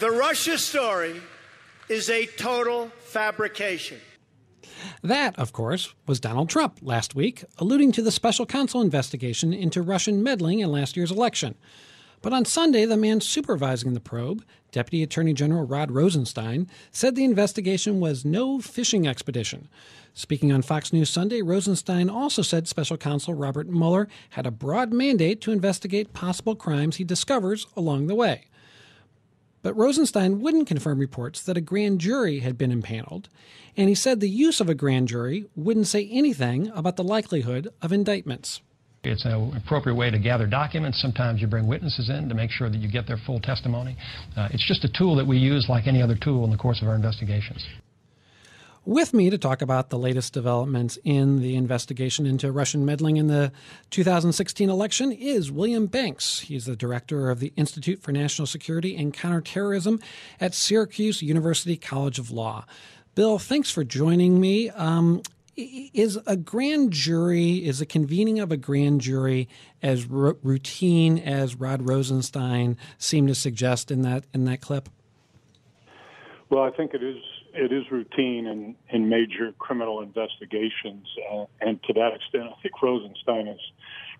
The Russia story is a total fabrication. That, of course, was Donald Trump last week, alluding to the special counsel investigation into Russian meddling in last year's election. But on Sunday, the man supervising the probe, Deputy Attorney General Rod Rosenstein, said the investigation was no fishing expedition. Speaking on Fox News Sunday, Rosenstein also said Special Counsel Robert Mueller had a broad mandate to investigate possible crimes he discovers along the way. But Rosenstein wouldn't confirm reports that a grand jury had been impaneled, and he said the use of a grand jury wouldn't say anything about the likelihood of indictments. It's an appropriate way to gather documents. Sometimes you bring witnesses in to make sure that you get their full testimony. Uh, it's just a tool that we use like any other tool in the course of our investigations. With me to talk about the latest developments in the investigation into Russian meddling in the 2016 election is William Banks. He's the director of the Institute for National Security and Counterterrorism at Syracuse University College of Law. Bill, thanks for joining me. Um, is a grand jury, is the convening of a grand jury as r- routine as Rod Rosenstein seemed to suggest in that in that clip? Well, I think it is it is routine in, in major criminal investigations, uh, and to that extent, I think Rosenstein is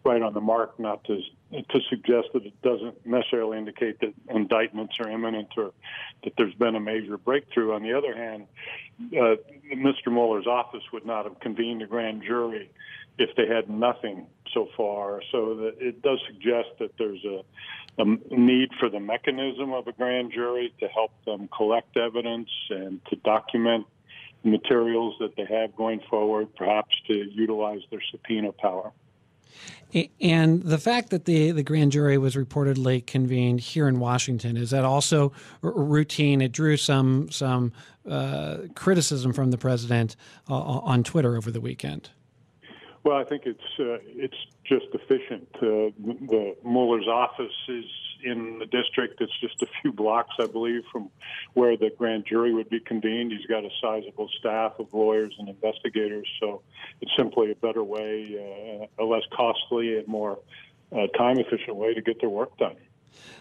right on the mark not to to suggest that it doesn't necessarily indicate that indictments are imminent or that there's been a major breakthrough. On the other hand, uh, Mr. Mueller's office would not have convened a grand jury if they had nothing so far. So that it does suggest that there's a, a need for the mechanism of a grand jury to help them collect evidence and to document materials that they have going forward, perhaps to utilize their subpoena power. And the fact that the, the grand jury was reportedly convened here in Washington is that also routine? It drew some some uh, criticism from the president uh, on Twitter over the weekend. Well, I think it's uh, it's just efficient. Uh, the Mueller's office is in the district. It's just a few blocks, I believe, from where the grand jury would be convened. He's got a sizable staff of lawyers and investigators, so it's simply a better way, uh, a less costly and more uh, time efficient way to get their work done.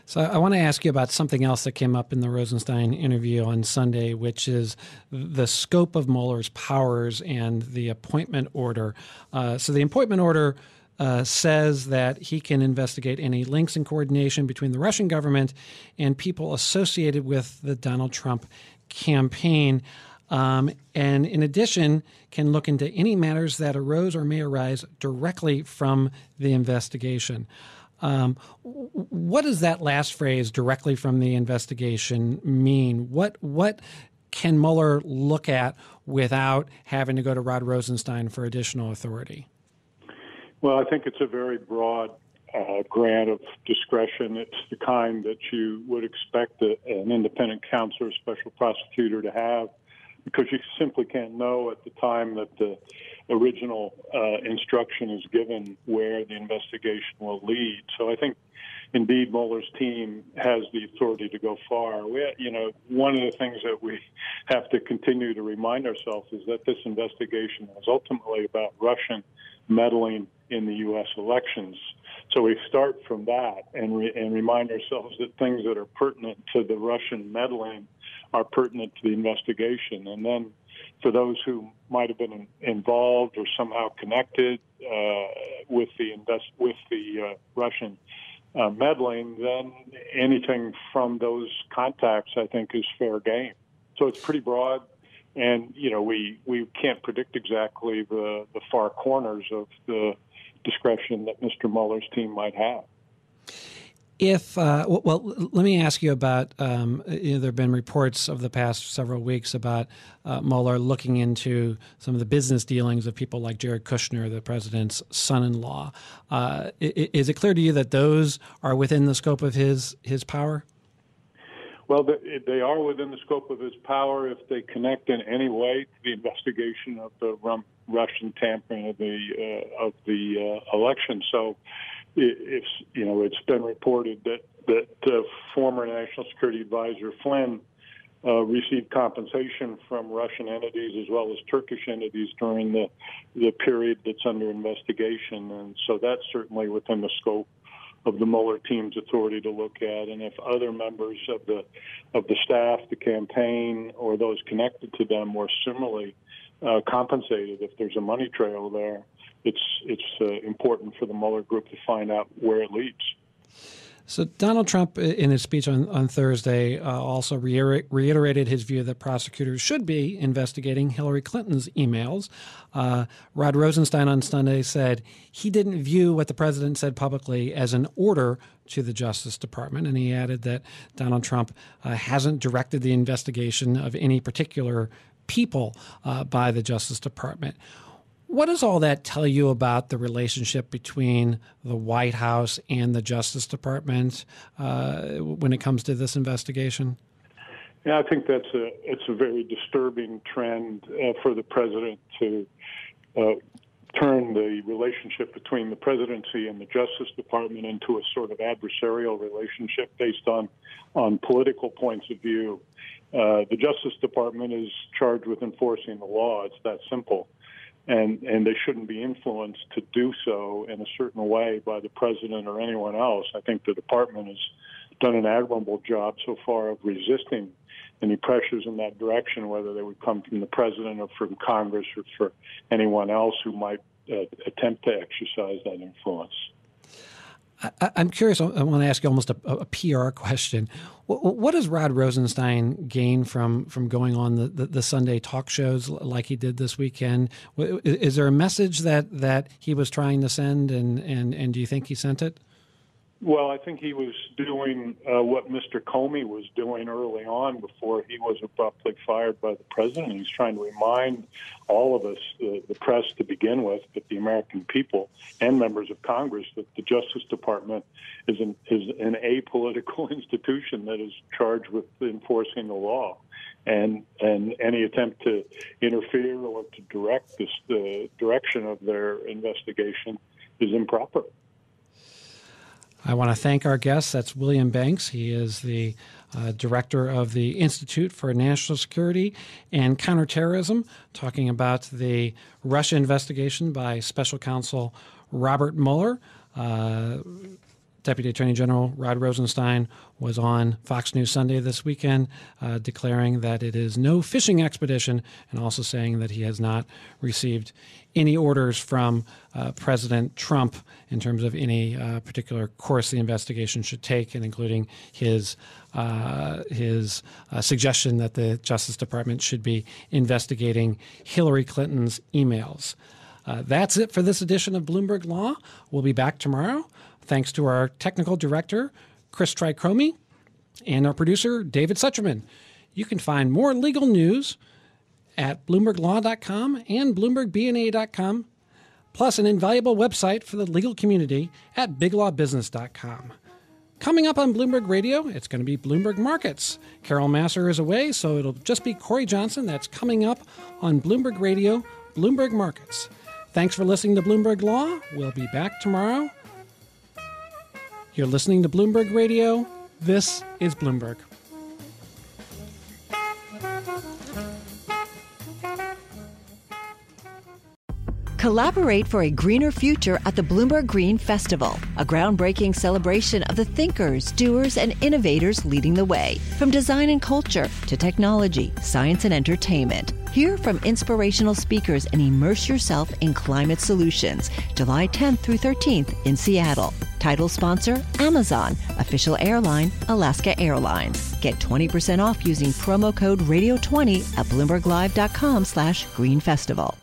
So I want to ask you about something else that came up in the Rosenstein interview on Sunday, which is the scope of Mueller's powers and the appointment order. Uh, so the appointment order uh, says that he can investigate any links and coordination between the Russian government and people associated with the Donald Trump campaign. Um, and in addition, can look into any matters that arose or may arise directly from the investigation. Um, what does that last phrase, directly from the investigation, mean? What what can Mueller look at without having to go to Rod Rosenstein for additional authority? Well, I think it's a very broad uh, grant of discretion. It's the kind that you would expect a, an independent counsel or special prosecutor to have because you simply can't know at the time that the original uh, instruction is given where the investigation will lead. So I think indeed Mueller's team has the authority to go far. We, you know, one of the things that we have to continue to remind ourselves is that this investigation is ultimately about Russian meddling in the U.S. elections. So we start from that and, re- and remind ourselves that things that are pertinent to the Russian meddling are pertinent to the investigation. And then for those who might have been involved or somehow connected uh, with the invest- with the uh, Russian uh, meddling, then anything from those contacts, I think, is fair game. So it's pretty broad and you know we we can't predict exactly the the far corners of the discretion that Mr. Mueller's team might have. If uh, well, let me ask you about. Um, you know, there have been reports of the past several weeks about uh, Mueller looking into some of the business dealings of people like Jared Kushner, the president's son-in-law. Uh, is it clear to you that those are within the scope of his his power? Well, they are within the scope of his power if they connect in any way to the investigation of the Russian tampering of the uh, of the uh, election. So, if you know, it's been reported that that uh, former National Security Advisor Flynn uh, received compensation from Russian entities as well as Turkish entities during the the period that's under investigation, and so that's certainly within the scope of the Mueller team's authority to look at. And if other members of the of the staff, the campaign, or those connected to them were similarly uh, compensated, if there's a money trail there, it's it's uh, important for the Mueller group to find out where it leads. So Donald Trump, in his speech on, on Thursday, uh, also reiterated his view that prosecutors should be investigating Hillary Clinton's emails. Uh, Rod Rosenstein on Sunday said he didn't view what the president said publicly as an order to the Justice Department, and he added that Donald Trump uh, hasn't directed the investigation of any particular people uh, by the Justice Department. What does all that tell you about the relationship between the White House and the Justice Department uh, when it comes to this investigation? Yeah, I think that's a it's a very disturbing trend uh, for the president to uh, turn the relationship between the presidency and the Justice Department into a sort of adversarial relationship based on on political points of view. Uh, the Justice Department is charged with enforcing the law. It's that simple and and they shouldn't be influenced to do so in a certain way by the president or anyone else. I think the department has done an admirable job so far of resisting any pressures in that direction, whether they would come from the president or from Congress or for anyone else who might uh, attempt to exercise that influence. I, am curious. I want to ask you almost a, a PR question. What, what, does Rod Rosenstein gain from from going on the, the, the, Sunday talk shows like he did this weekend? Is there a message that, that he was trying to send, and, and, and do you think he sent it? Well, I think he was doing uh, what Mr. Comey was doing early on before he was abruptly fired by the president. He's trying to remind all of us, the, the press to begin with, but the American people and members of Congress, that the Justice Department is an, is an apolitical institution that is charged with enforcing the law. And and any attempt to interfere or to direct this the direction of their investigation is improper. I want to thank our guest. That's William Banks. He is the uh, director of the Institute for National Security and Counterterrorism, talking about the Russia investigation by Special Counsel Robert Mueller. Uh, Deputy Attorney General Rod Rosenstein was on Fox News Sunday this weekend, uh, declaring that it is no fishing expedition and also saying that he has not received any orders from uh, President Trump in terms of any uh, particular course the investigation should take, and including his uh, his uh, suggestion that the Justice Department should be investigating Hillary Clinton's emails. Uh, that's it for this edition of Bloomberg Law. We'll be back tomorrow. Thanks to our technical director, Chris Trichromi, and our producer, David Sucherman. You can find more legal news at BloombergLaw.com and BloombergBNA.com, plus an invaluable website for the legal community at BigLawBusiness.com. Coming up on Bloomberg Radio, it's going to be Bloomberg Markets. Carol Massar is away, so it'll just be Cory Johnson. That's coming up on Bloomberg Radio, Bloomberg Markets. Thanks for listening to Bloomberg Law. We'll be back tomorrow. You're listening to Bloomberg Radio. This is Bloomberg. Collaborate for a greener future at the Bloomberg Green Festival, a groundbreaking celebration of the thinkers, doers, and innovators leading the way. From design and culture to technology, science, and entertainment. Hear from inspirational speakers and immerse yourself in climate solutions. July 10th through 13th in Seattle. Title sponsor Amazon. Official airline Alaska Airlines. Get 20% off using promo code Radio20 at BloombergLive.com slash Green Festival.